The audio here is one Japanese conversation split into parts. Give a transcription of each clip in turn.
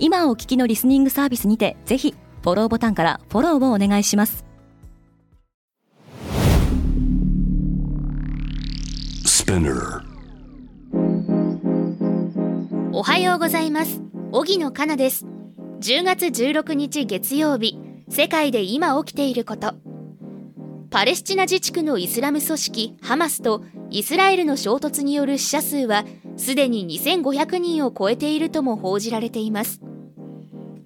今お聞きのリスニングサービスにてぜひフォローボタンからフォローをお願いします。おはようございます。荻野かなです。10月16日月曜日世界で今起きていること。パレスチナ自治区のイスラム組織ハマスとイスラエルの衝突による死者数はすでに2500人を超えているとも報じられています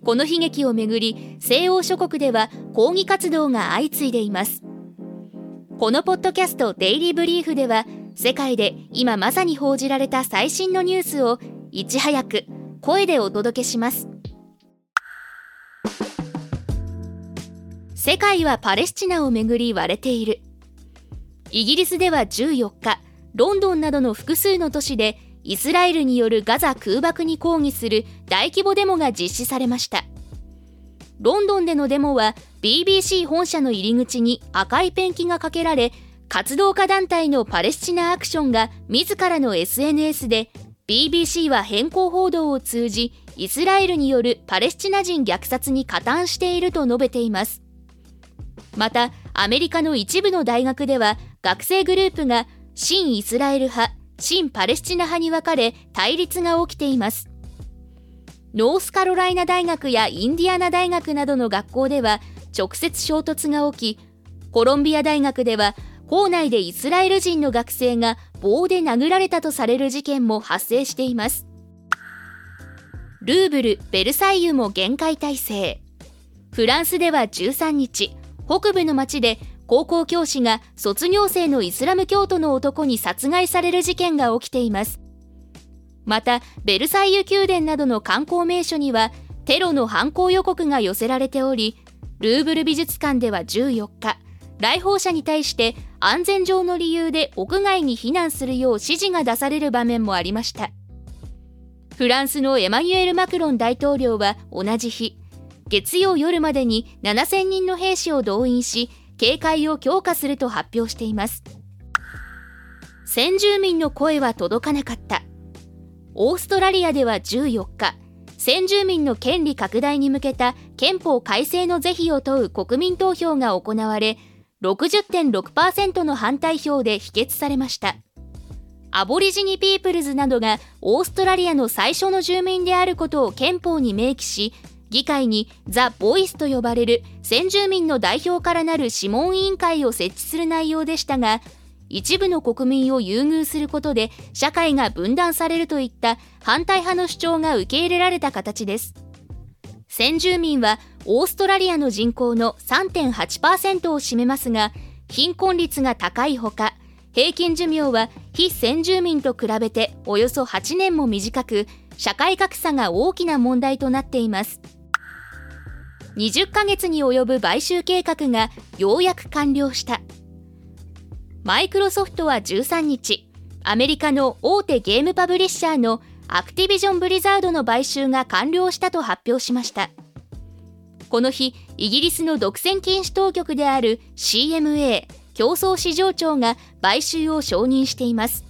この悲劇をめぐり西欧諸国では抗議活動が相次いでいます。このポッドキャストデイリーブリーフでは世界で今まさに報じられた最新のニュースをいち早く声でお届けします。世界はパレスチナをめぐり割れている。イギリスでは14日ロンドンなどの複数の都市でイスラエルによるガザ空爆に抗議する大規模デモが実施されました。ロンドンでのデモは BBC 本社の入り口に赤いペンキがかけられ活動家団体のパレスチナアクションが自らの SNS で BBC は変更報道を通じイスラエルによるパレスチナ人虐殺に加担していると述べています。またアメリカの一部の大学では学生グループが新イスラエル派新パレスチナ派に分かれ対立が起きていますノースカロライナ大学やインディアナ大学などの学校では直接衝突が起きコロンビア大学では校内でイスラエル人の学生が棒で殴られたとされる事件も発生しています。ルーブル・ベルサイユも限界態勢。フランスでは13日、北部の町で高校教師が卒業生のイスラム教徒の男に殺害される事件が起きています。また、ベルサイユ宮殿などの観光名所にはテロの犯行予告が寄せられており、ルーブル美術館では14日、来訪者に対して安全上の理由で屋外に避難するよう指示が出される場面もありましたフランスのエマニュエル・マクロン大統領は同じ日月曜夜までに7000人の兵士を動員し警戒を強化すると発表しています。先住民の声は届かなかった。オーストラリアでは14日先住民の権利拡大に向けた憲法改正の是非を問う国民投票が行われ60.6%の反対票で否決されました。アボリジニピープルズなどがオーストラリアの最初の住民であることを憲法に明記し議会にザ・ボイスと呼ばれる先住民の代表からなる諮問委員会を設置する内容でしたが一部の国民を優遇することで社会が分断されるといった反対派の主張が受け入れられた形です。先住民はオーストラリアの人口の3.8%を占めますが貧困率が高いほか平均寿命は非先住民と比べておよそ8年も短く社会格差が大きな問題となっています。20ヶ月に及ぶ買収計画がようやく完了した。マイクロソフトは13日アメリカの大手ゲームパブリッシャーのアクティビジョン・ブリザードの買収が完了したと発表しました。この日イギリスの独占禁止当局である CMA 競争市場庁が買収を承認しています。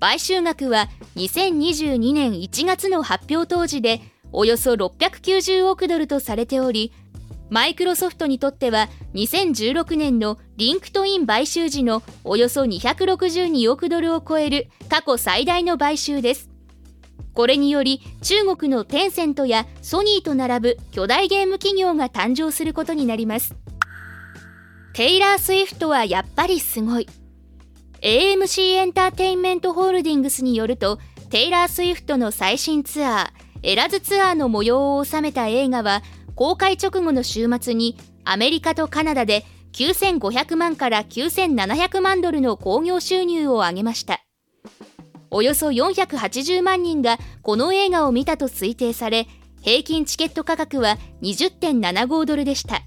買収額は2022年1月の発表当時でおよそ690億ドルとされておりマイクロソフトにとっては2016年のリンクトイン買収時のおよそ262億ドルを超える過去最大の買収です。これにより中国のテンセントやソニーと並ぶ巨大ゲーム企業が誕生することになります。テイラー・スウィフトはやっぱりすごい。AMC エンターテインメントホールディングスによるとテイラー・スウィフトの最新ツアーエラズツアーの模様を収めた映画は公開直後の週末にアメリカとカナダで9500万から9700万ドルの興行収入を上げました。およそ480万人がこの映画を見たと推定され平均チケット価格は20.75ドルでした。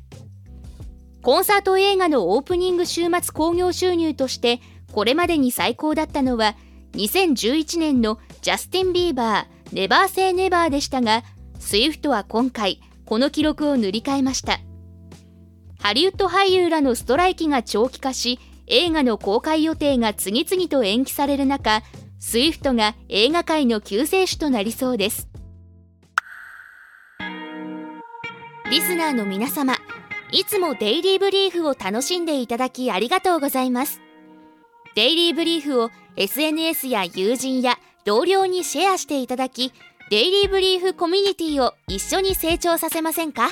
コンサート映画のオープニング週末興行収入としてこれまでに最高だったのは2011年のジャスティン・ビーバー「ネバー・セー・ネバー」でしたがスイフトは今回この記録を塗り替えました。ハリウッド俳優らのストライキが長期化し映画の公開予定が次々と延期される中スイフトが映画界の救世主となりそうです。リスナーの皆様いつもデイリーブリーフを楽しんでいただきありがとうございます。デイリーブリーフを SNS や友人や同僚にシェアしていただきデイリーブリーフコミュニティを一緒に成長させませんか？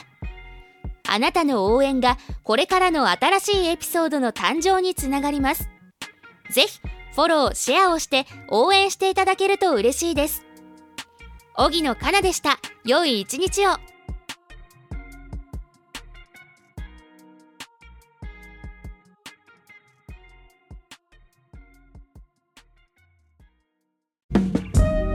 あなたの応援がこれからの新しいエピソードの誕生につながります。ぜひフォロー、シェアをして応援していただけると嬉しいです。荻野かなでした。良い一日を。